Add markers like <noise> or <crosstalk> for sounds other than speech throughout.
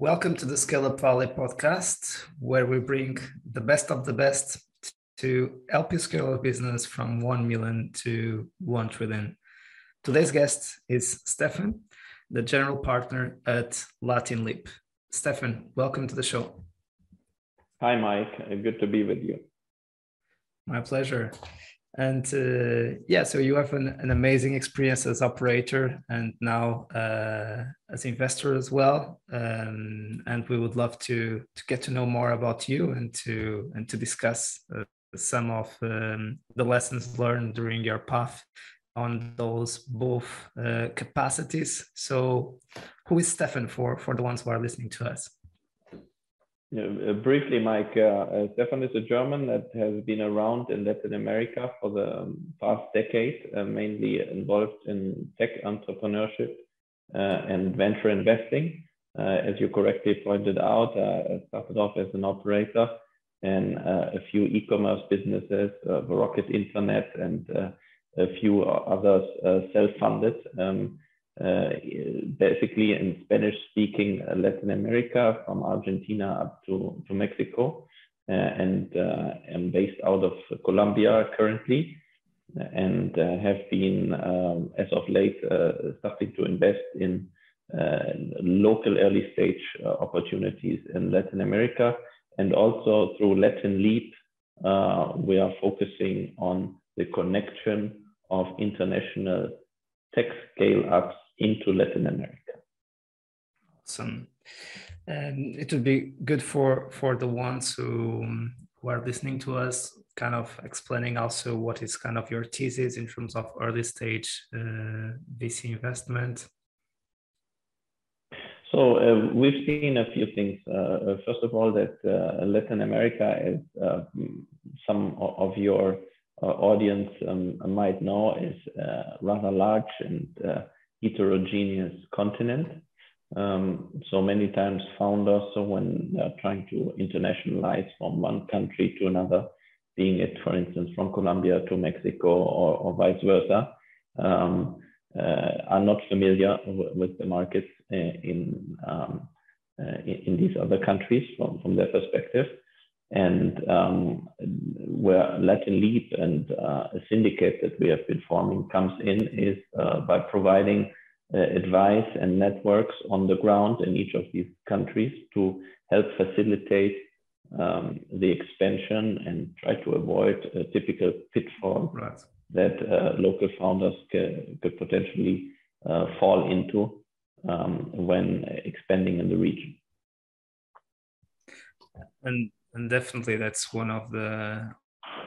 Welcome to the Scale Up Valley podcast, where we bring the best of the best to help you scale a business from 1 million to 1 trillion. Today's guest is Stefan, the general partner at Latin Leap. Stefan, welcome to the show. Hi, Mike. Good to be with you. My pleasure. And uh, yeah, so you have an, an, amazing experience as operator and now uh, as investor as well. Um, and we would love to to get to know more about you and to and to discuss uh, some of um, the lessons learned during your path on those both uh, capacities. So, who is Stefan for for the ones who are listening to us? Uh, briefly, Mike, uh, uh, Stefan is a German that has been around in Latin America for the um, past decade, uh, mainly involved in tech entrepreneurship uh, and venture investing. Uh, as you correctly pointed out, I started off as an operator and a few e-commerce businesses, the Rocket Internet, and a few others self-funded. Um, basically in Spanish speaking uh, Latin America from Argentina up to, to Mexico uh, and am based out of Colombia currently and have been um, as of late starting to invest in local early stage opportunities in Latin America. And also through Latin Leap uh, we are focusing on the connection of international tech scale ups into Latin America. Awesome. And it would be good for for the ones who who are listening to us, kind of explaining also what is kind of your thesis in terms of early stage uh, VC investment. So uh, we've seen a few things. Uh, uh first of all, that uh, Latin America, as uh, some of your uh, audience um, might know, is rather large and heterogeneous continent. Um, so many times founders, so when they're trying to internationalize from one country to another, being it, for instance, from Colombia to Mexico or, or vice versa, um, uh, are not familiar with the markets uh, in, um, uh, in, in these other countries from, from their perspective. And um, where Latin Leap and uh, a syndicate that we have been forming comes in is uh, by providing uh, advice and networks on the ground in each of these countries to help facilitate um, the expansion and try to avoid a typical pitfall right. that uh, local founders could, could potentially uh, fall into um, when expanding in the region. And and definitely that's one of the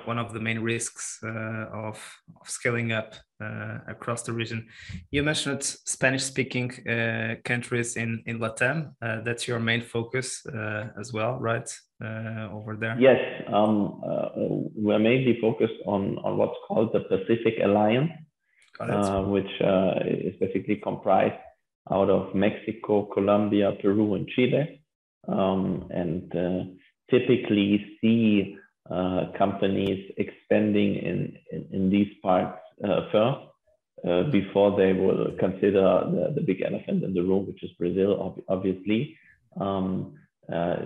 one of the main risks uh, of, of, scaling up uh, across the region. You mentioned Spanish-speaking uh, countries in in Latam. Uh, that's your main focus uh, as well, right? Uh, over there. Yes, um, we're mainly focused on on what's called the Pacific Alliance, which is basically comprised out of Mexico, Colombia, Peru, and Chile, um, and typically see uh, companies expanding in, in, in these parts uh, first uh, before they will consider the, the big elephant in the room, which is Brazil, obviously. Um, uh,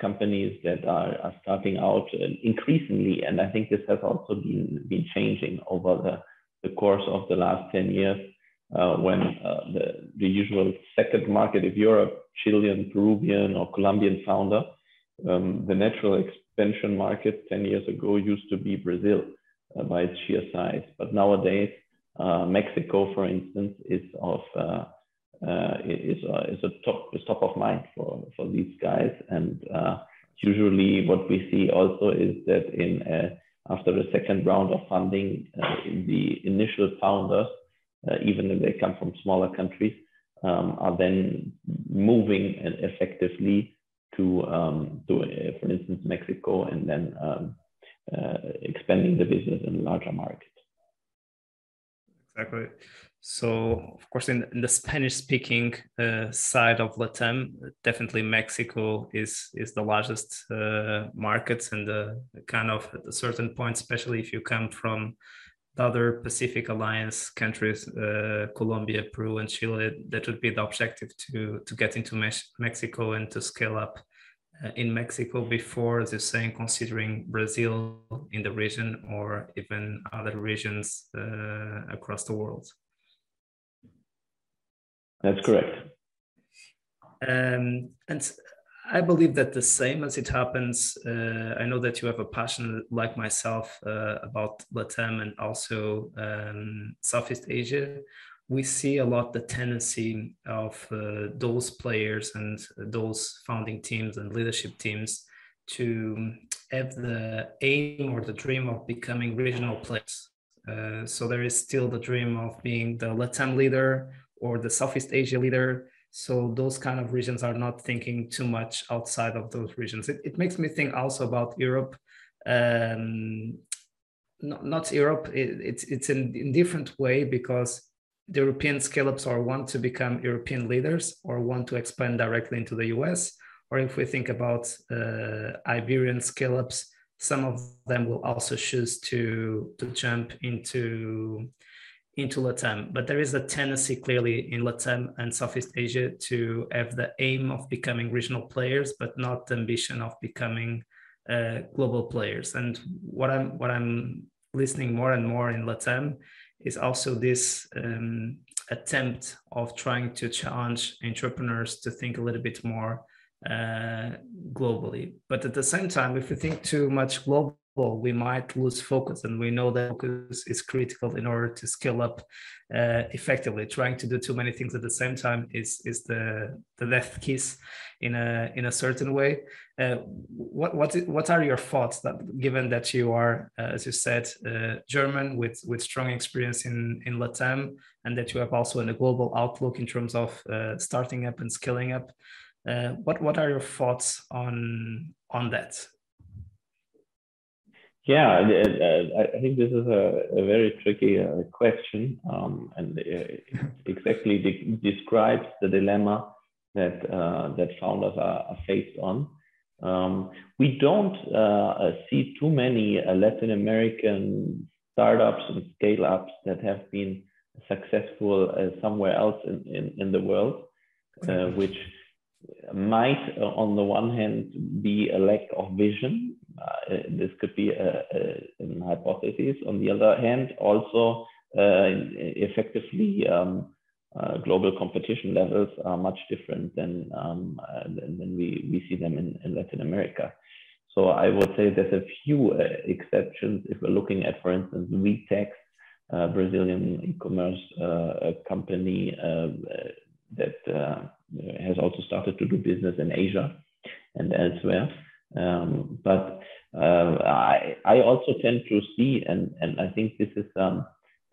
companies that are, are starting out increasingly, and I think this has also been, been changing over the, the course of the last 10 years. Uh, when uh, the, the usual second market of Europe, Chilean, Peruvian, or Colombian founder, um, the natural expansion market 10 years ago used to be Brazil uh, by its sheer size. But nowadays, uh, Mexico, for instance, is of uh, uh is uh, is a top is top of mind for for these guys. And uh, usually, what we see also is that in after the second round of funding, the initial founders, even if they come from smaller countries, um, are then moving and effectively to, um, to uh, for instance, Mexico, and then um, uh, expanding the business in larger markets. Exactly. So, of course, in, in the Spanish-speaking uh, side of Latam, definitely Mexico is is the largest uh, market, and kind of at a certain point, especially if you come from other Pacific Alliance countries, uh, Colombia, Peru, and Chile, that would be the objective to to get into Mexico and to scale up uh, in Mexico before, as you're saying, considering Brazil in the region or even other regions uh, across the world. That's correct. Um, and I believe that the same as it happens, uh, I know that you have a passion like myself uh, about Latam and also um, Southeast Asia. We see a lot the tendency of uh, those players and those founding teams and leadership teams to have the aim or the dream of becoming regional players. Uh, so there is still the dream of being the Latam leader or the Southeast Asia leader so those kind of regions are not thinking too much outside of those regions. It, it makes me think also about Europe. Um, not, not Europe, it, it's, it's in, in different way because the European scale-ups are want to become European leaders or want to expand directly into the US. Or if we think about uh, Iberian scale-ups, some of them will also choose to, to jump into into Latam, but there is a tendency clearly in Latam and Southeast Asia to have the aim of becoming regional players, but not the ambition of becoming uh, global players. And what I'm what I'm listening more and more in Latam is also this um, attempt of trying to challenge entrepreneurs to think a little bit more uh, globally. But at the same time, if we think too much global we might lose focus and we know that focus is critical in order to scale up uh, effectively. Trying to do too many things at the same time is is the the death kiss in a in a certain way. Uh, what what what are your thoughts that given that you are uh, as you said uh, german with with strong experience in in latam and that you have also a global outlook in terms of uh, starting up and scaling up uh, what what are your thoughts on on that yeah, I think this is a, a very tricky uh, question, um, and it exactly de describes the dilemma that uh, that founders are, are faced on. Um, we don't uh, see too many uh, Latin American startups and scale ups that have been successful uh, somewhere else in, in, in the world, uh, which might, on the one hand, be a lack of vision uh, this could be a, a, a, hypothesis. On the other hand, also uh, effectively, um, uh, global competition levels are much different than, um, than, than, we, we see them in, in Latin America. So I would say there's a few uh, exceptions if we're looking at, for instance, VTEX, uh, Brazilian e-commerce uh, company that has also started to do business in Asia and elsewhere. Um, but uh, I, I also tend to see, and, and I think this is um,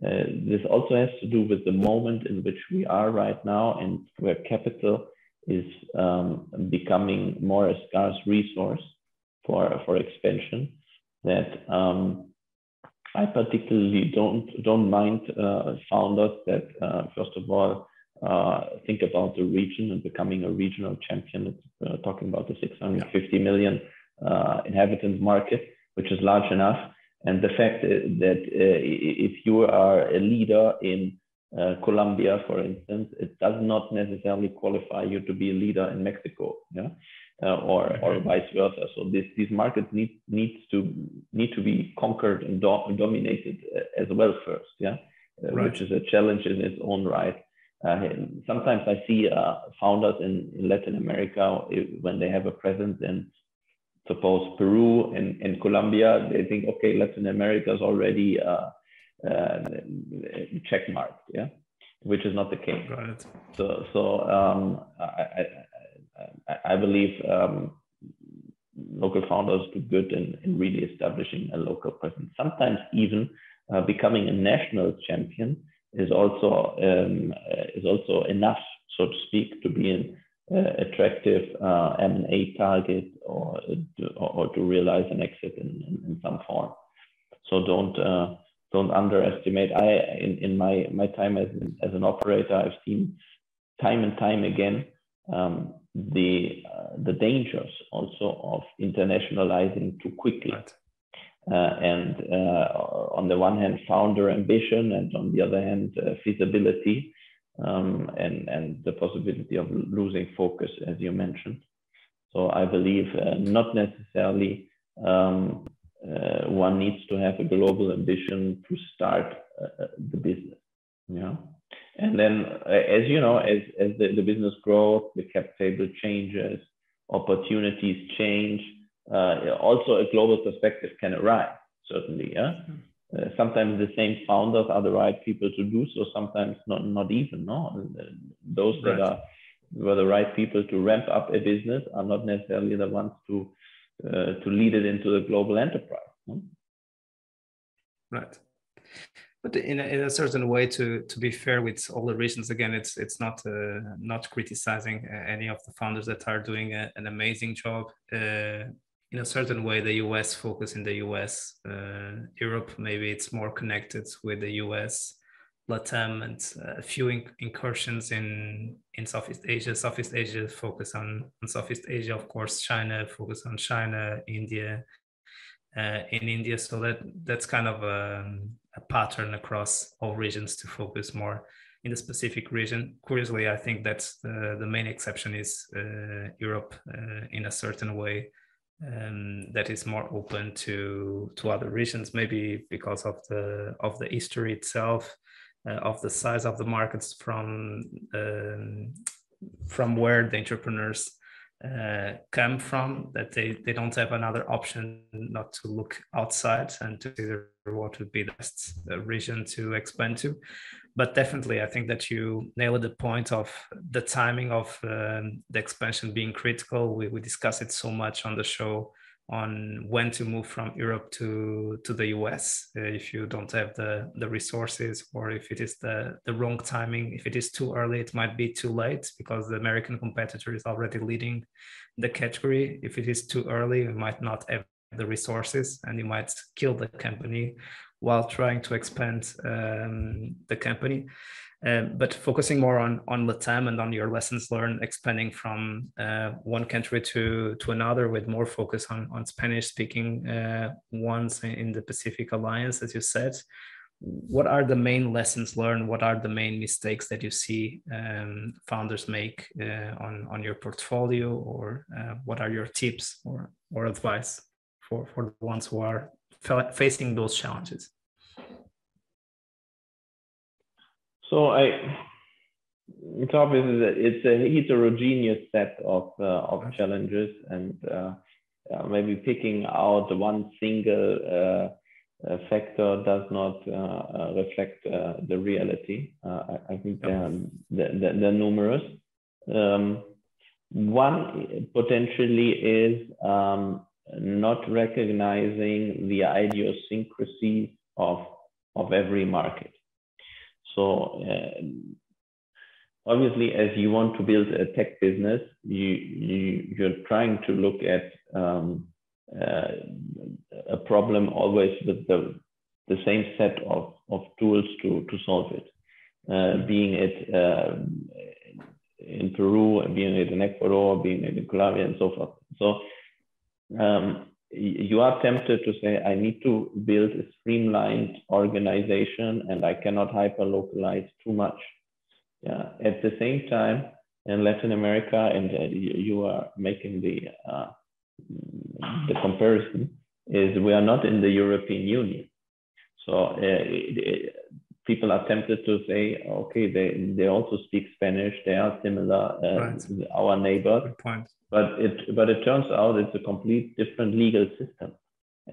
uh, this also has to do with the moment in which we are right now and where capital is um, becoming more a scarce resource for, for expansion that um, I particularly don't don't mind uh, founders that uh, first of all think about the region and becoming a regional champion. It's uh, talking about the 650 million uh, inhabitant market, which is large enough. And the fact that uh, if you are a leader in uh, Colombia, for instance, it does not necessarily qualify you to be a leader in Mexico, yeah, uh, or or vice versa. So this, these markets need needs to need to be conquered and do, dominated uh, as well first, yeah, uh, right. which is a challenge in its own right. Sometimes I see founders in, in Latin America when they have a presence in suppose Peru and, and Colombia, they think, okay, Latin America is already uh, uh, check yeah, which is not the case. Right. So, so um, I, I, I believe um, local founders do good in, in really establishing a local presence. Sometimes even uh, becoming a national champion is also um, is also enough, so to speak, to be an uh, attractive uh, M&A target or, or to realize an exit in, in, in some form. So don't uh, don't underestimate. I in, in my my time as as an operator, I've seen time and time again um, the uh, the dangers also of internationalizing too quickly. Right. And on the one hand, founder ambition, and on the other hand, feasibility. Um, and and the possibility of losing focus, as you mentioned. So I believe uh, not necessarily um, uh, one needs to have a global ambition to start uh, uh the business. Yeah. And then, uh, as you know, as, as the, the business grows, the cap table changes, opportunities change. Uh, also, a global perspective can arise, certainly. Yeah. Uh, sometimes the same founders are the right people to do so. Sometimes not, not even. No, those right. that are were the right people to ramp up a business are not necessarily the ones to uh, to lead it into a global enterprise. No? Right. But in a, in a, certain way, to to be fair with all the reasons again, it's it's not uh, not criticizing uh, any of the founders that are doing a, an amazing job. Uh, in a certain way, the US focus in the US, uh, Europe maybe it's more connected with the US Latam and a few incursions in in Southeast Asia. Southeast Asia focus on, on Southeast Asia, of course. China focus on China, India, uh, in India. So that that's kind of a, um, a, pattern across all regions to focus more in the specific region. Curiously, I think that's the, the main exception is uh, Europe uh, in a certain way. Um, that is more open to to other regions, maybe because of the of the history itself, uh, of the size of the markets from um, from where the entrepreneurs uh, come from that they, they don't have another option not to look outside and to consider what would be the best uh, region to expand to but definitely i think that you nailed the point of the timing of um, the expansion being critical. We, we discuss it so much on the show on when to move from Europe to to the US uh, if you don't have the the resources or if it is the the wrong timing. If it is too early it might be too late because the American competitor is already leading the category. If it is too early you might not have the resources and you might kill the company while trying to expand um, the company um, but focusing more on on Latam and on your lessons learned, expanding from uh, one country to to another with more focus on on Spanish speaking uh, ones in the Pacific Alliance, as you said. What are the main lessons learned? What are the main mistakes that you see um, founders make uh, on on your portfolio, or uh, what are your tips or or advice for for the ones who are facing those challenges? So I, it's obvious that it's a heterogeneous set of uh, of challenges, and uh, uh, maybe picking out one single uh, uh, factor does not uh, reflect the reality. I, I, think they're, they're, they're numerous. Um, one potentially is um, not recognizing the idiosyncrasies of of every market. So uh, obviously, as you want to build a tech business, you, you you're trying to look at um, uh, a problem always with the the same set of, of tools to to solve it. Uh, being it uh, in Peru, being it in Ecuador, being it in Colombia, and so forth. So um, you are tempted to say, I need to build a streamlined organization and I cannot hyper localize too much. Yeah. At the same time, in Latin America, and uh, you are making the uh, the comparison, is we are not in the European Union. So uh, people are tempted to say, okay, they, they also speak Spanish, they are similar, uh, right. our neighbors. But it, but it turns out it's a complete different legal system.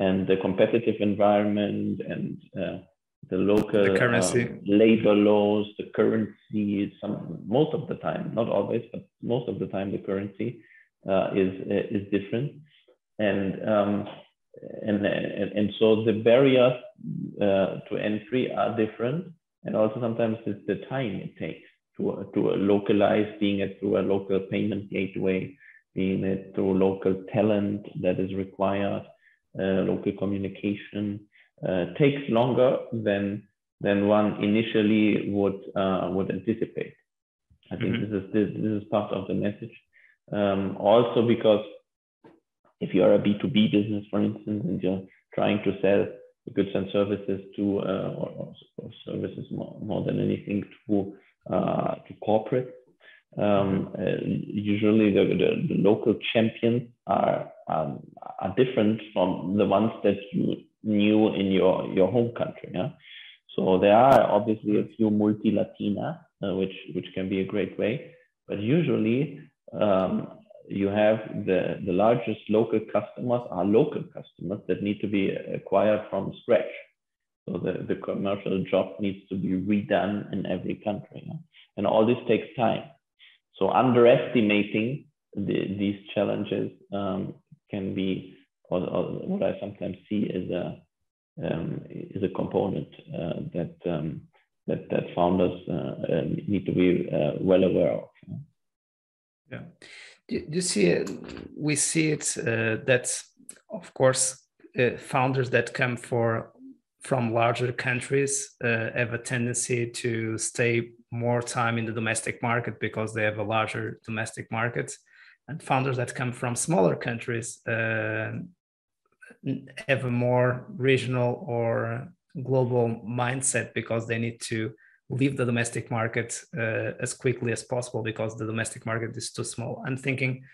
And the competitive environment and uh, the local the currency. Um, labor laws, the currency, some, most of the time, not always, but most of the time, the currency uh, is, is different. And, um, and, and, and so the barriers uh, to entry are different. And also sometimes it's the time it takes to, to localize, being it through a local payment gateway, being it through local talent that is required, uh, local communication, uh, takes longer than than one initially would uh, would anticipate. I think mm-hmm. this is this, this is part of the message. Um, also because if you are a B2B business, for instance, and you're trying to sell goods and services to uh, or, or, services more, more than anything to uh, to corporate. Um, uh, usually, the, the, the, local champions are um, are different from the ones that you knew in your your home country. Yeah, so there are obviously a few multi Latina, uh, which which can be a great way, but usually um, you have the, the largest local customers are local customers that need to be acquired from scratch. So the, the commercial job needs to be redone in every country. And all this takes time. So underestimating the, these challenges um, can be, or, or, what I sometimes see is a, um, is a component uh, that, um, that, that founders uh, need to be uh, well aware of. Yeah you see we see it uh, that of course uh, founders that come for from larger countries uh, have a tendency to stay more time in the domestic market because they have a larger domestic market. And founders that come from smaller countries uh, have a more regional or global mindset because they need to leave the domestic market uh, as quickly as possible because the domestic market is too small. I'm thinking,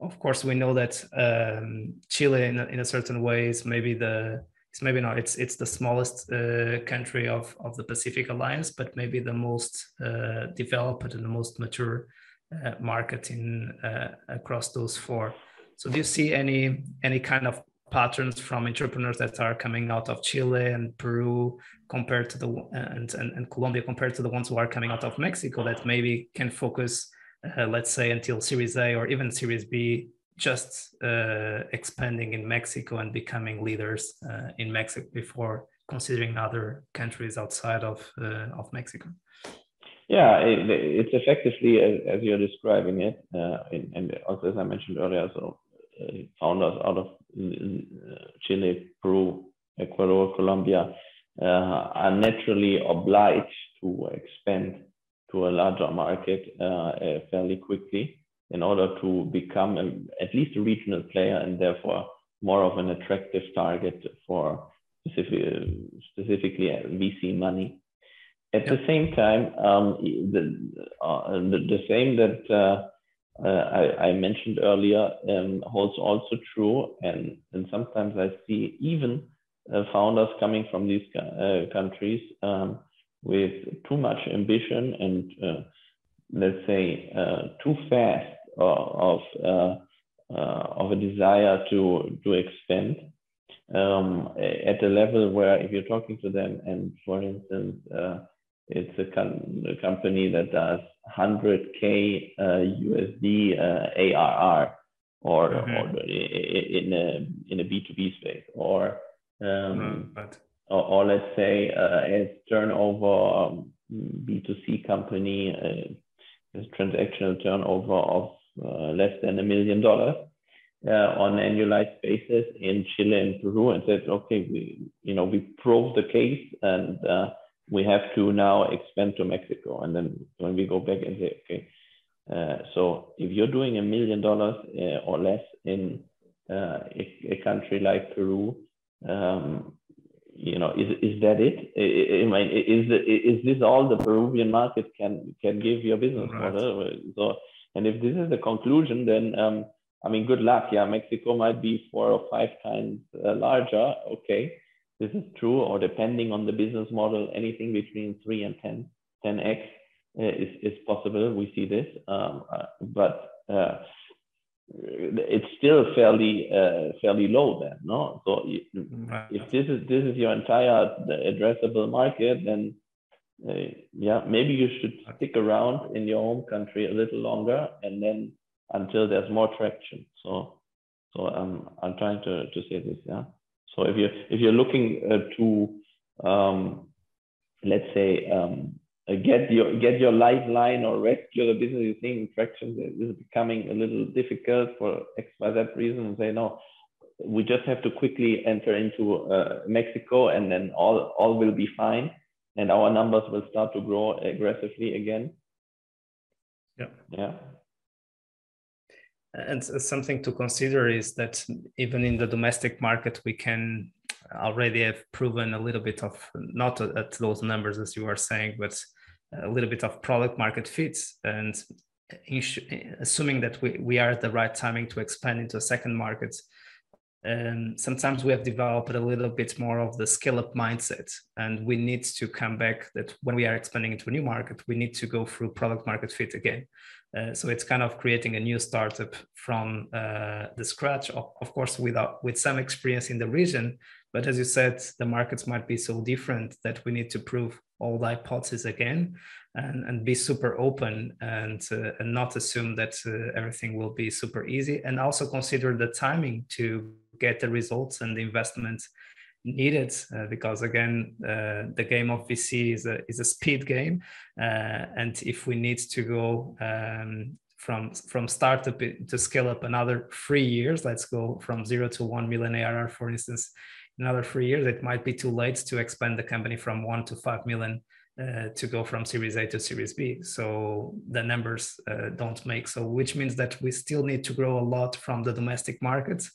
of course, we know that um, Chile, in a, in a certain way, is maybe the it's maybe not it's it's the smallest uh, country of of the Pacific Alliance, but maybe the most uh, developed and the most mature uh, market in uh, across those four. So, do you see any any kind of patterns from entrepreneurs that are coming out of Chile and Peru compared to the and, and, and Colombia compared to the ones who are coming out of Mexico that maybe can focus, uh, let's say, until Series A or even Series B, just uh, expanding in Mexico and becoming leaders uh, in Mexico before considering other countries outside of uh, of Mexico. Yeah, it, it's effectively as, as, you're describing it, uh, and, also as I mentioned earlier, so founders out of Chile, Peru, Ecuador, Colombia uh, are naturally obliged to expand to a larger market uh, fairly quickly in order to become a, at least a regional player and therefore more of an attractive target for specific, specifically VC money. At the same time, um, the, uh, the, the, same that uh, uh, I, I, mentioned earlier um, holds also true. And, and sometimes I see even uh, founders coming from these uh, countries um, with too much ambition and, uh, let's say, uh, too fast of, uh, of a desire to, to expand. Um, at a level where if you're talking to them and for instance it's a, com- a company that does 100k uh, USD uh, ARR, or, mm-hmm. or in a in a B2B space, or um, mm, or, or, let's say uh, as turnover um, B2C company uh, transactional turnover of uh, less than a million dollars uh, on an annualized basis in Chile and Peru, and said, okay, we you know we proved the case and uh, we have to now expand to Mexico. And then when we go back and say, okay, uh, so if you're doing a million dollars uh, or less in uh, a, a, country like Peru, um, you know, is, is that it? I, I mean, is, the, is this all the Peruvian market can can give your business right. model? So, and if this is the conclusion, then um, I mean, good luck. Yeah, Mexico might be four or five times uh, larger. Okay, this is true, or depending on the business model, anything between 3 and 10, 10x uh, is, is possible. We see this, um, uh, but uh, it's still fairly uh, fairly low then, no? So if this is this is your entire addressable market, then uh, yeah, maybe you should stick around in your home country a little longer, and then until there's more traction. So so um, I'm trying to to say this, yeah. So if you're if you're looking uh, to um, let's say um, uh, get your get your lifeline or rescue the business you're seeing traction is becoming a little difficult for X Y Z reason and say no we just have to quickly enter into uh, Mexico and then all all will be fine and our numbers will start to grow aggressively again. Yeah. Yeah. And something to consider is that even in the domestic market, we can already have proven a little bit of not at those numbers as you are saying, but a little bit of product market fits. And assuming that we, we are at the right timing to expand into a second market um, sometimes we have developed a little bit more of the scale up mindset. And we need to come back that when we are expanding into a new market we need to go through product market fit again uh, so it's kind of creating a new startup from uh, the scratch of, of course without with some experience in the region. But as you said the markets might be so different that we need to prove all the hypotheses again and, and be super open and, uh, and not assume that uh, everything will be super easy. And also consider the timing to get the results and the investment needed uh, because again uh, the game of vc is a, is a speed game uh, and if we need to go um, from from startup to scale up another three years let's go from zero to one million arr for instance another three years it might be too late to expand the company from one to five million uh, to go from series a to series b. So the numbers uh, don't make. So which means that we still need to grow a lot from the domestic markets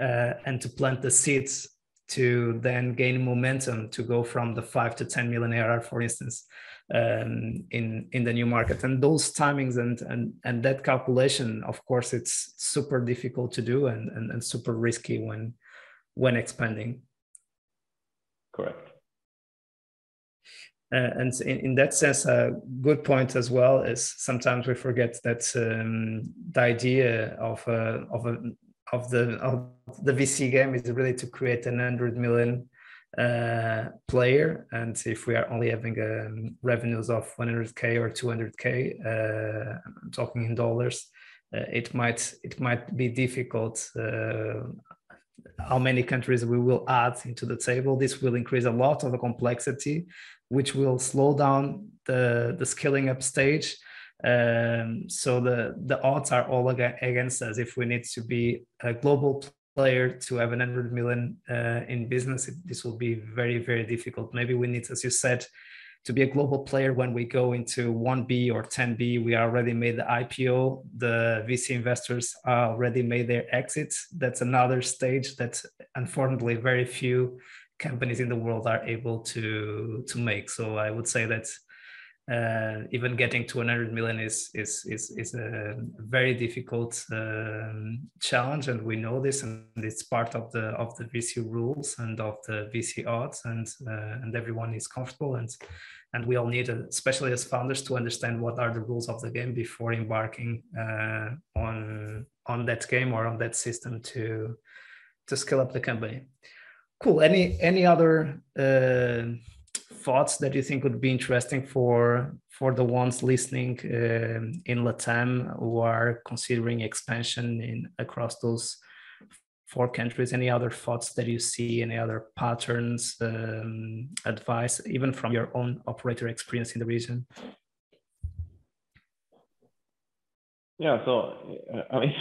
uh, and to plant the seeds to then gain momentum to go from the five to 10 million ARR, for instance, um, in in the new market. And those timings and and and that calculation, of course, it's super difficult to do and and, and super risky when when expanding. Correct. Uh, and in, in that sense, a good point as well is sometimes we forget that um, the idea of a, of a of the of the VC game is really to create an hundred million uh, player, and if we are only having um, revenues of 100k or 200k, uh, talking in dollars, uh, it might it might be difficult. Uh, how many countries we will add into the table? This will increase a lot of the complexity, which will slow down the the scaling up stage um, so the the odds are all against us. If we need to be a global player to have an 100 million uh, in business, this will be very very difficult. Maybe we need, as you said, to be a global player when we go into 1B or 10B. We already made the IPO. The VC investors already made their exits. That's another stage that unfortunately very few companies in the world are able to to make. So I would say that uh, even getting to 100 million is is is, is a very difficult um, challenge and we know this and it's part of the of the vc rules and of the vc odds and uh, and everyone is comfortable and and we all need uh, especially as founders to understand what are the rules of the game before embarking uh, on on that game or on that system to to scale up the company. Cool. Any any other uh, thoughts that you think would be interesting for for the ones listening uh, in Latam who are considering expansion in across those four countries? Any other thoughts that you see? Any other patterns, um, advice, even from your own operator experience in the region? Yeah, so <laughs> I mean,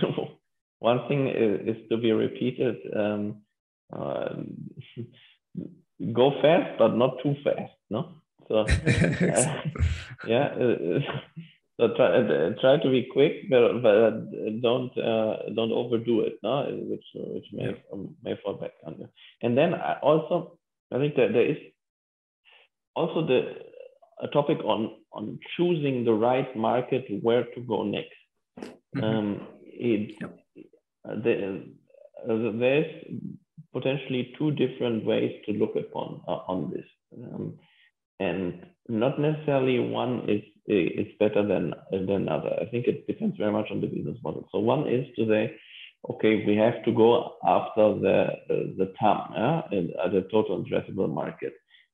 one thing is, is to be repeated. Um, uh, go fast, but not too fast. No, so <laughs> uh, yeah. Uh, <laughs> so try uh, try to be quick, but, but don't uh, don't overdo it. No, which which may yeah. may fall back on you. And then I also I think that there is also the a topic on on choosing the right market where to go next. Mm-hmm. Um, it, yep. there, there's potentially two different ways to look upon uh, on this, um, and not necessarily one is is better than than other. I think it depends very much on the business model. So one is to say, okay, we have to go after the the TAM, yeah, uh, the total addressable market.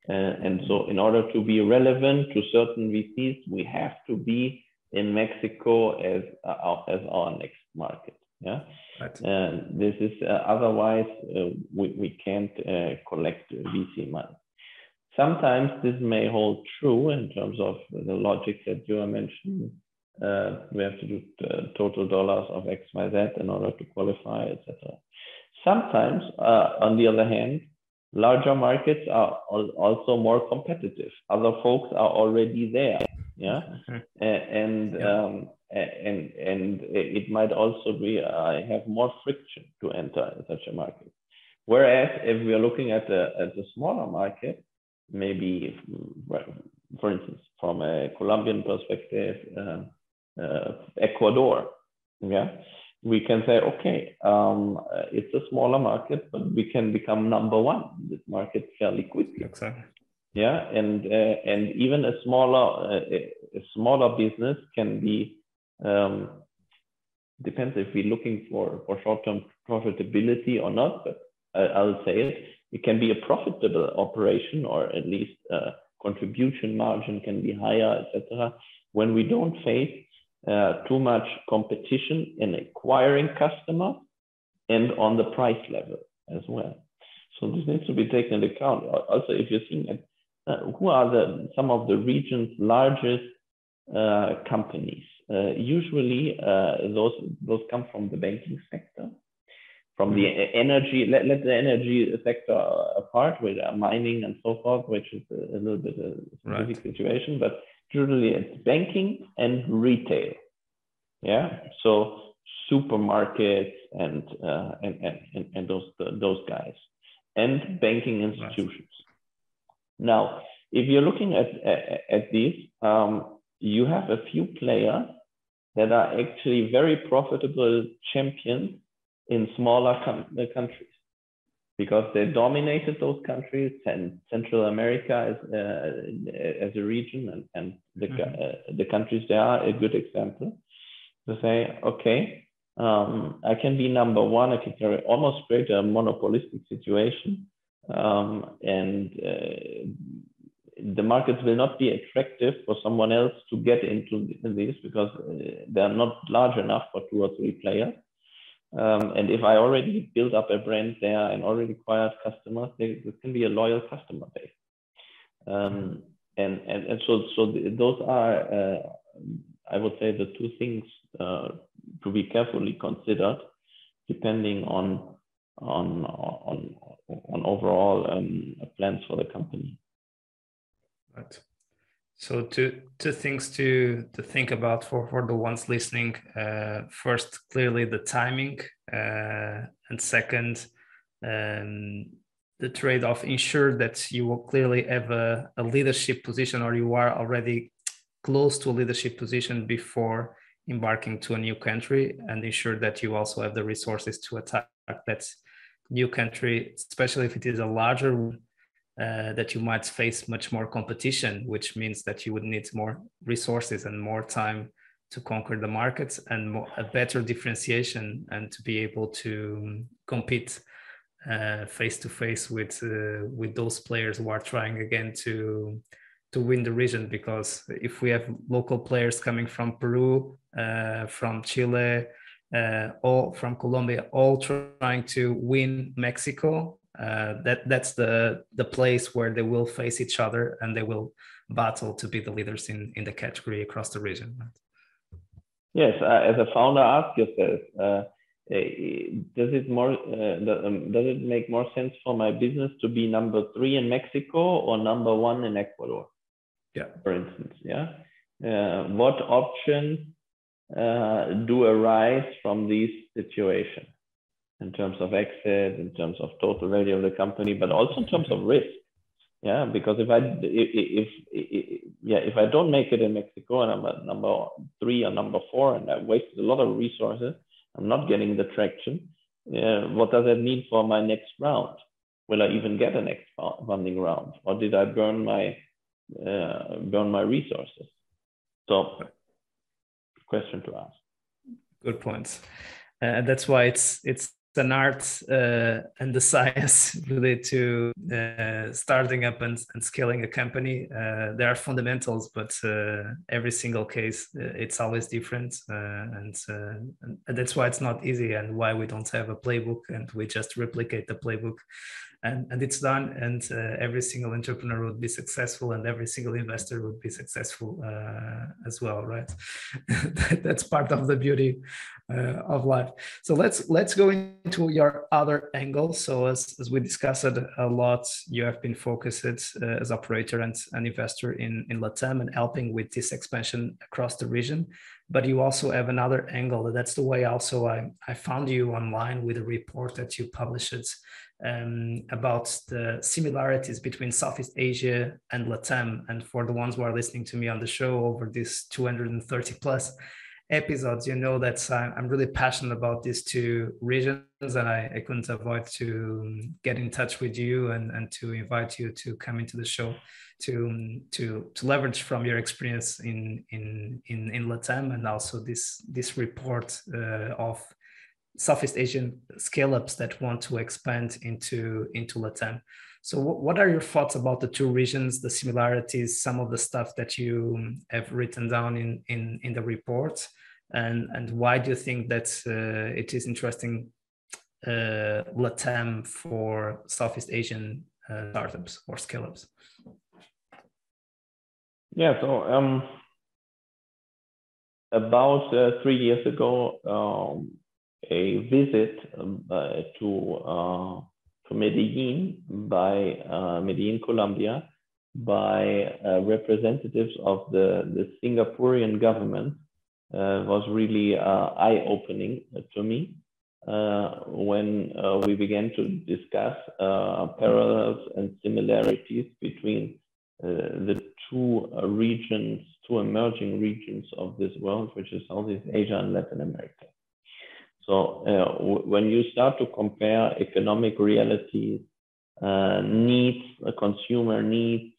Uh, and so in order to be relevant to certain VCs, we have to be in Mexico as, uh, as our next market. Yeah. Right. Uh, this is uh, otherwise uh, we, we can't uh, collect VC money. Sometimes this may hold true in terms of the logic that you are mentioning. Uh, we have to do uh, total dollars of X, Y, Z in order to qualify, etc. Sometimes, on the other hand, larger markets are also more competitive. Other folks are already there. Yeah. Mm-hmm. and yeah. Um, and and it might also be I have more friction to enter such a market. Whereas if we are looking at the at the smaller market, maybe for instance from a Colombian perspective, uh, uh, Ecuador, yeah, we can say okay, um, it's a smaller market, but we can become number one in this market fairly quickly. Exactly. Yeah, and uh, and even a smaller uh, a smaller business can be um, depends if we're looking for for short term profitability or not, but I'll say it. It can be a profitable operation, or at least uh, contribution margin can be higher, etc. When we don't face uh, too much competition in acquiring customers and on the price level as well. So this needs to be taken into account. Also, if you're seeing at, uh, who are the some of the region's largest companies, uh, usually uh, those those come from the banking sector from the mm-hmm. energy, let, let the energy sector apart with uh, mining and so forth, which is a, a little bit a specific right. situation, but usually it's banking and retail. Yeah, so supermarkets and uh, and, and and those those guys and banking institutions. Right. Now, if you're looking at at, at these, um, you have a few players that are actually very profitable champions in smaller uh, countries because they dominated those countries and Central America as, uh, as a region and, and the, mm-hmm. uh, the countries there are a good example to say, okay, um, I can be number one, I can almost create a monopolistic situation um, and uh, the markets will not be attractive for someone else to get into this because uh, they are not large enough for two or three players. Um, and if I already built up a brand there and already acquired customers, there, can be a loyal customer base. Um, and, and, and so, so those are, uh, I would say, the two things uh, to be carefully considered, depending on on on on overall um, plans for the company. Right. So two two things to to think about for for the ones listening. Uh, first, clearly the timing, uh, and second, um, the trade off. Ensure that you will clearly have a, a leadership position, or you are already close to a leadership position before embarking to a new country, and ensure that you also have the resources to attack that new country, especially if it is a larger one uh, that you might face much more competition, which means that you would need more resources and more time to conquer the markets and more, a better differentiation and to be able to compete face to face with uh, with those players who are trying again to to win the region. Because if we have local players coming from Peru, uh, from Chile, uh, all from Colombia, all trying to win Mexico, uh, that that's the the place where they will face each other and they will battle to be the leaders in in the category across the region. Yes, uh, as a founder, ask yourself: uh, eh, Does it more uh, um, does it make more sense for my business to be number three in Mexico or number one in Ecuador? Yeah, for instance, yeah. Uh, what options do arise from these situations? In terms of exit, in terms of total value of the company, but also in terms of risk. Yeah, because if I if, if, yeah if I don't make it in Mexico and I'm at number three or number four and I wasted a lot of resources, I'm not getting the traction. Uh, what does that mean for my next round? Will I even get a next funding round, or did I burn my uh, burn my resources? So, question to ask. Good points. Uh, that's why it's it's an art uh, and the <laughs> science related to uh, starting up and, and, scaling a company. Uh, there are fundamentals, but uh, every single case uh, it's always different, uh, and, and, that's why it's not easy, and why we don't have a playbook, and we just replicate the playbook and, and it's done and uh, every single entrepreneur would be successful and every single investor would be successful uh, as well right? <laughs> That's part of the beauty uh, of life. So let's let's go into your other angle. So as, as we discussed a lot you have been focused uh, as operator and an investor in in latam and helping with this expansion across the region. But you also have another angle that's the way also i, I found you online with a report that you published um, about the similarities between Southeast Asia and Latam. And for the ones who are listening to me on the show over these 230 plus episodes, you know that I'm really passionate about these two regions, and I, I couldn't avoid to get in touch with you and, and to invite you to come into the show to to to leverage from your experience in in in, in Latam and also this this report uh, of Southeast Asian scale ups that want to expand into into Latam. So, what are your thoughts about the two regions, the similarities, some of the stuff that you have written down in in in the report, and and why do you think that uh, it is interesting uh, Latam for Southeast Asian uh, startups or scale ups? Yeah, so um, about uh, three years ago, um, a visit um, uh, to uh, to Medellin by uh, Medellin, Colombia, by uh, representatives of the the Singaporean government uh, was really eye-opening to me when we began to discuss parallels and similarities between the two regions, two emerging regions of this world, which is Southeast Asia and Latin America. So uh, when you start to compare economic realities, uh, needs, uh, consumer needs,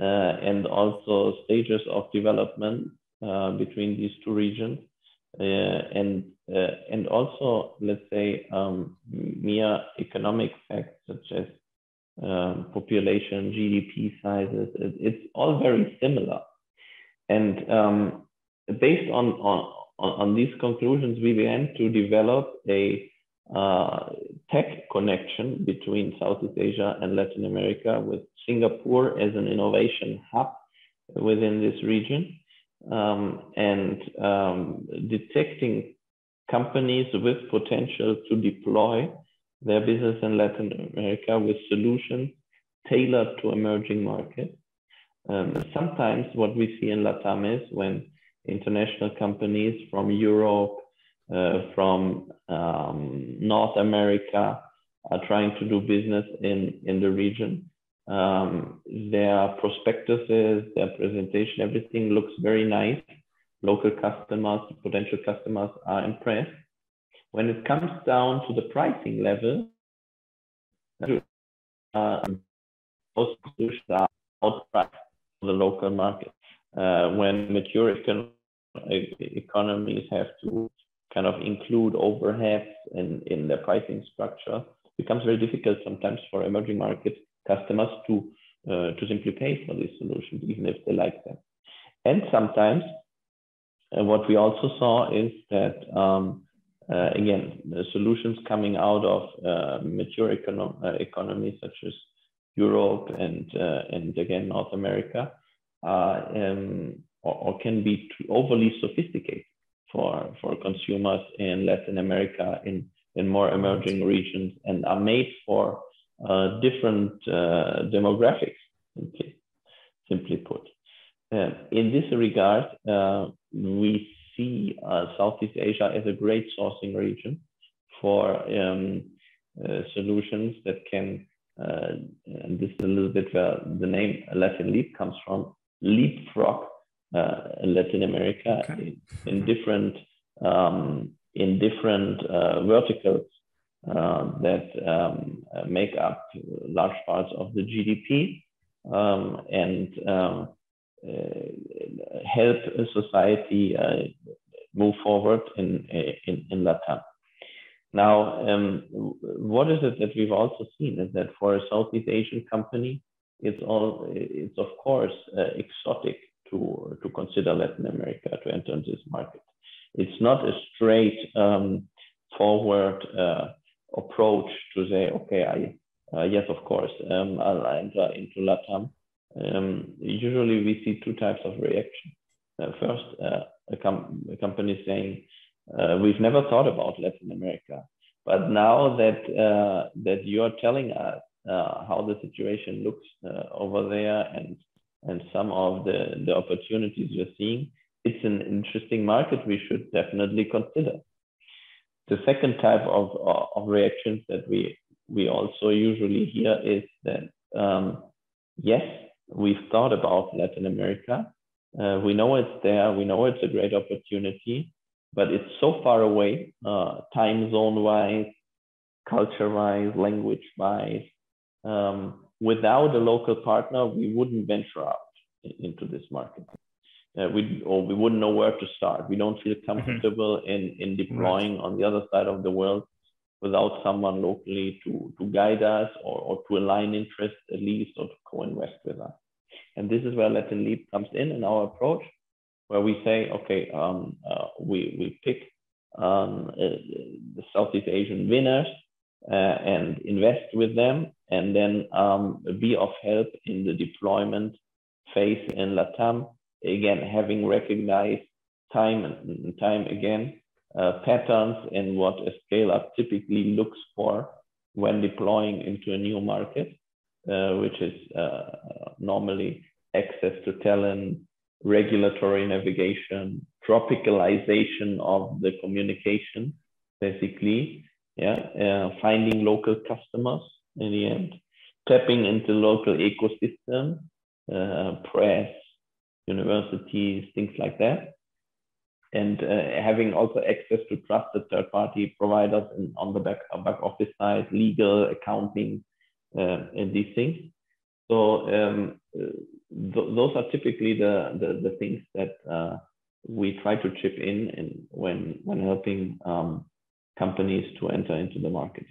uh, and also stages of development uh, between these two regions, and and also let's say um, mere economic facts such as um, population, GDP sizes, it, it's all very similar. And um, based on, on, on these conclusions, we began to develop a uh, tech connection between Southeast Asia and Latin America with Singapore as an innovation hub within this region um, and um, detecting companies with potential to deploy their business in Latin America with solutions tailored to emerging markets. Um, sometimes what we see in Latam is when international companies from Europe, uh, from um, North America are trying to do business in, in the region. Um, their prospectuses, their presentation, everything looks very nice. Local customers, potential customers are impressed. When it comes down to the pricing level, uh, most solutions are outpriced for the local market. Uh, when mature econ economies have to kind of include overheads in, in their pricing structure, it becomes very difficult sometimes for emerging market customers to uh, to simply pay for these solutions, even if they like them. And sometimes, uh, what we also saw is that um, uh, again, the solutions coming out of uh, mature econo uh, economies such as Europe and and again North America, um, or, or, can be overly sophisticated for for consumers in Latin America in in more emerging regions and are made for uh, different uh, demographics, simply, simply put. Uh, in this regard, we see uh, Southeast Asia as a great sourcing region for um, uh, solutions that can, uh, and this is a little bit where the name Latin Leap comes from, leapfrog Latin America okay. in, in, different um, in different verticals uh, that um, make up large parts of the GDP um, and um, uh, help society uh, move forward in, in, in Latam. Now, um, what is it that we've also seen is that for a Southeast Asian company, it's all it's of course uh, exotic to to consider Latin America to enter this market. It's not a straight um, forward uh, approach to say, okay, I uh, yes, of course, um, I'll enter into Latam um, usually we see two types of reaction. Uh, first, uh, a, com a, company saying, uh, we've never thought about Latin America, but now that, that you're telling us how the situation looks uh, over there and, and some of the, the opportunities you're seeing, it's an interesting market we should definitely consider. The second type of, of reactions that we we also usually hear is that um, yes, we've thought about Latin America. Uh, we know it's there. We know it's a great opportunity, but it's so far away, uh, time zone wise, culture wise, language wise. Um, without a local partner, we wouldn't venture out into this market. Uh, we or we wouldn't know where to start. We don't feel mm-hmm. comfortable mm-hmm. in in deploying right. on the other side of the world without someone locally to to guide us or, or to align interests at least or to co-invest with us. And this is where Latin Leap comes in in our approach, where we say, okay, um, uh, we we pick um, uh, the Southeast Asian winners uh, and invest with them, and then um, be of help in the deployment phase in LATAM. Again, having recognized time and time again uh, patterns in what a scale up typically looks for when deploying into a new market, uh, which is uh, normally access to talent, regulatory navigation, tropicalization of the communication, basically, yeah, uh, finding local customers in the end, tapping into local ecosystem, uh, press, universities, things like that. And uh, having also access to trusted third party providers on the back, back office side, legal, accounting, uh, and these things. So um, th those are typically the, the, the things that uh, we try to chip in, in when, when helping um, companies to enter into the market.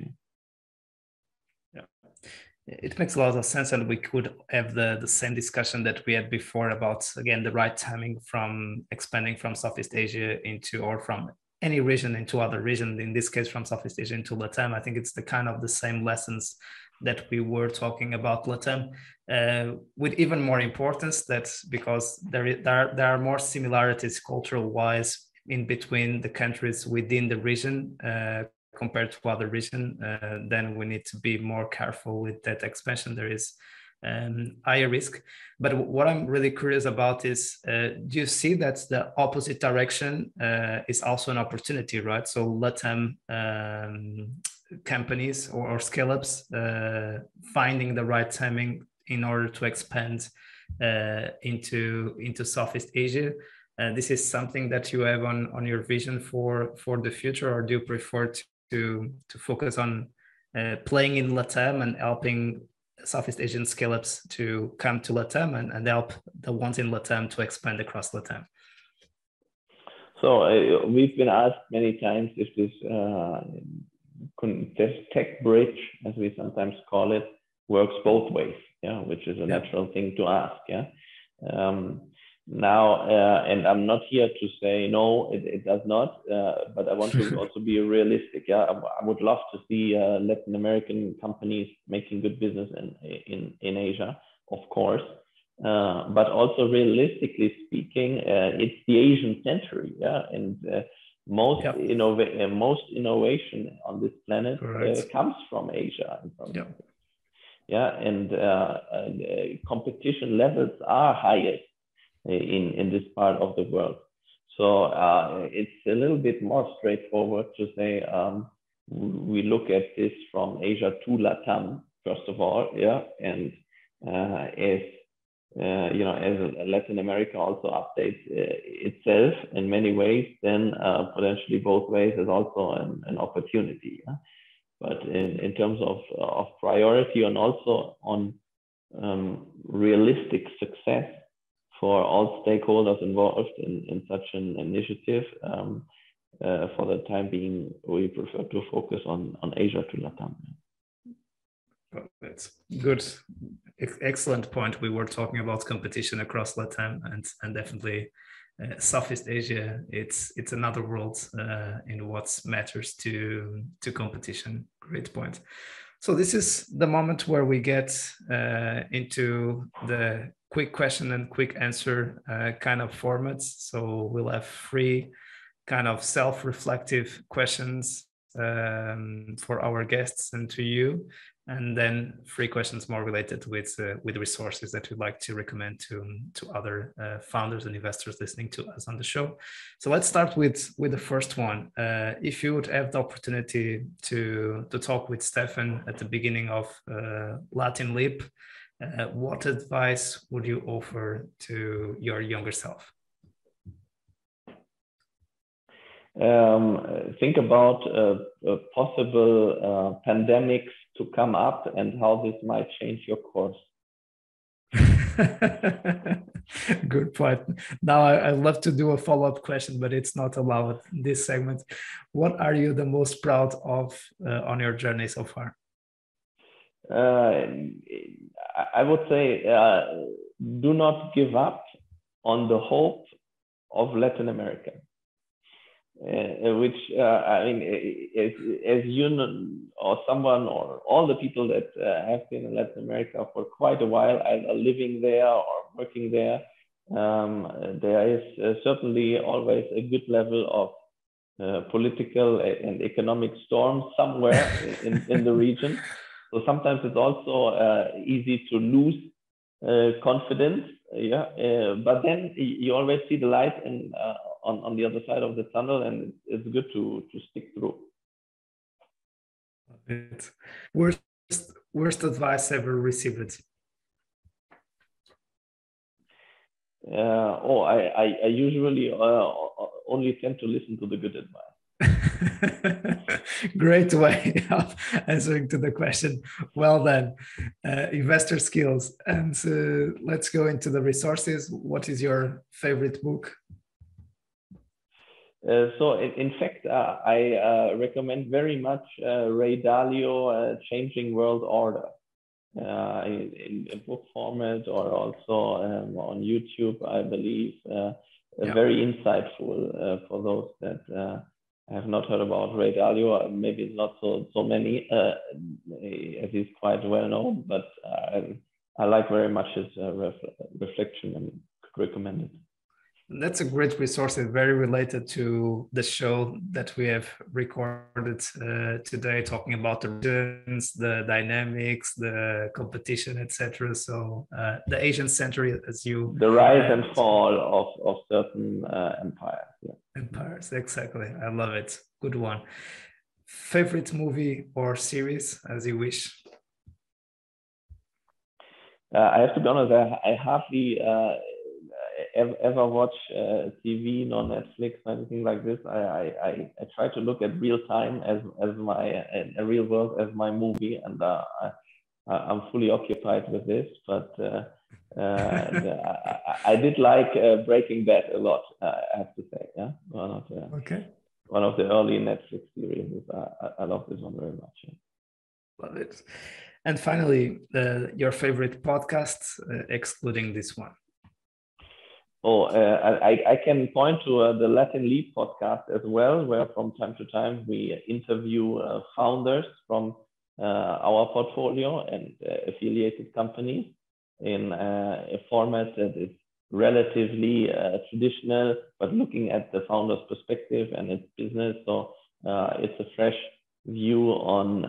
It makes a lot of sense and we could have the, the same discussion that we had before about again the right timing from expanding from southeast asia into or from any region into other region in this case from southeast asia into latam. I think it's the kind of the same lessons that we were talking about latam uh, with even more importance that because there, there, there are more similarities cultural wise in between the countries within the region uh, compared to other region, uh, then we need to be more careful with that expansion. There is um, higher risk. But what I'm really curious about is, uh, do you see that the opposite direction uh, is also an opportunity, right? So Latam um, companies or, or scale-ups uh, finding the right timing in order to expand uh, into into Southeast Asia. Uh, this is something that you have on, on your vision for for the future, or do you prefer to to to focus on uh, playing in Latam and helping Southeast Asian scale-ups to come to Latam and, and help the ones in Latam to expand across Latam. So uh, we've been asked many times if this uh, tech bridge, as we sometimes call it, works both ways. Yeah, which is a yeah. natural thing to ask. Yeah. Um, now uh, and i'm not here to say no it, it does not uh, but i want to <laughs> also be realistic yeah I, I, would love to see uh, latin american companies making good business in in, in asia of course uh, but also realistically speaking uh, it's the asian century yeah and uh, most yep. innova- most innovation on this planet comes from asia and from yep. yeah and competition levels are highest in, in this part of the world. So uh, it's a little bit more straightforward to say um, we look at this from Asia to Latam, first of all, yeah, and uh, as uh, you know, as Latin America also updates uh, itself in many ways, then uh, potentially both ways is also an, an opportunity. Yeah? But in, in terms of, of priority and also on um, realistic success, for all stakeholders involved in, in such an initiative. Um, uh, for the time being, we prefer to focus on, on Asia to Latam. that's good. Excellent point. We were talking about competition across Latam and, and definitely uh, Southeast Asia. It's it's another world uh, in what matters to to competition. Great point. So this is the moment where we get uh, into the quick question and quick answer uh, kind of formats. So we'll have three kind of self-reflective questions um, for our guests and to you. and then three questions more related with uh, with resources that we'd like to recommend to to other uh, founders and investors listening to us on the show. So let's start with with the first one. Uh, if you would have the opportunity to to talk with Stefan at the beginning of uh, Latin Leap, uh, what advice would you offer to your younger self? Um, think about uh, possible pandemics to come up and how this might change your course. <laughs> Good point. Now, I, I love to do a follow up question, but it's not allowed in this segment. What are you the most proud of uh, on your journey so far? Uh, I would say uh, do not give up on the hope of Latin America. Uh, which uh, I mean, as, as you know, or someone or all the people that uh, have been in Latin America for quite a while, either living there or working there, um, there is uh, certainly always a good level of uh, political and economic storm somewhere in, in the region. <laughs> So sometimes it's also uh, easy to lose confidence. Yeah, but then you always see the light and on, on the other side of the tunnel and it's good to to stick through worst worst advice ever received uh, oh I, I, I usually uh, only tend to listen to the good advice <laughs> Great way <laughs> of answering to the question. Well done. Uh, investor skills. And uh, let's go into the resources. What is your favorite book? Uh, so in, in fact, uh, I uh, recommend very much uh, Ray Dalio, uh, Changing World Order, in, in, book format or also um, on YouTube, I believe. Yeah. Very insightful for those that have not heard about Ray Dalio. Uh, maybe not so so many, uh, as he's quite well known, but I, I like very much his ref reflection and could recommend it. That's a great resource and very related to the show that we have recorded uh, today, talking about the regions, the dynamics, the competition, etc. So uh, the Asian century, as you the rise and fall of of certain uh, empires. Yeah. Empires, exactly. I love it. Good one. Favorite movie or series, as you wish. Uh, I have to be honest. I, I hardly uh, ever, watch uh, TV, nor Netflix, or anything like this. I, I, I, I, try to look at real time as, as my, a real world as my movie, and uh, I, I'm fully occupied with this. But uh, uh <laughs> I, I, did like uh, Breaking Bad a lot, uh, I have to say. Yeah, one of the, okay. one of the early Netflix series. I, I love this one very much. Yeah. Love it. And finally, your favorite podcast, excluding this one. Oh, uh, I, I can point to uh, the Latin Leap podcast as well, where from time to time we interview uh, founders from uh, our portfolio and uh, affiliated companies in uh, a format that is relatively traditional, but looking at the founder's perspective and its business. So it's a fresh view on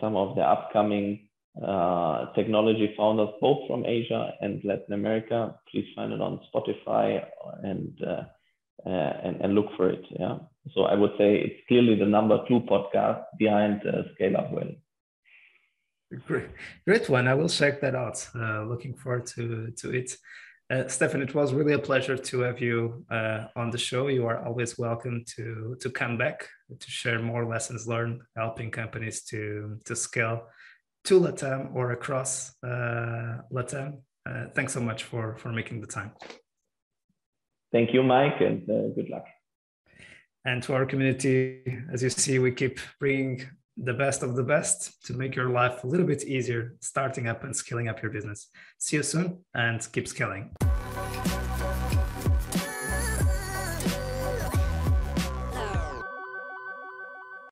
some of the upcoming uh, technology founders, both from Asia and Latin America. Please find it on Spotify and uh, uh, and, and look for it. Yeah. So I would say it's clearly the number two podcast behind uh, Scale Up Well. Great, great one. I will check that out. Uh, looking forward to to it. Uh, Stefan, it was really a pleasure to have you uh, on the show. You are always welcome to to come back to share more lessons learned, helping companies to to scale to Latam or across uh, Latam. Uh, thanks so much for for making the time. Thank you, Mike, and uh, good luck. And to our community, as you see, we keep bringing the best of the best to make your life a little bit easier starting up and scaling up your business. See you soon and keep scaling.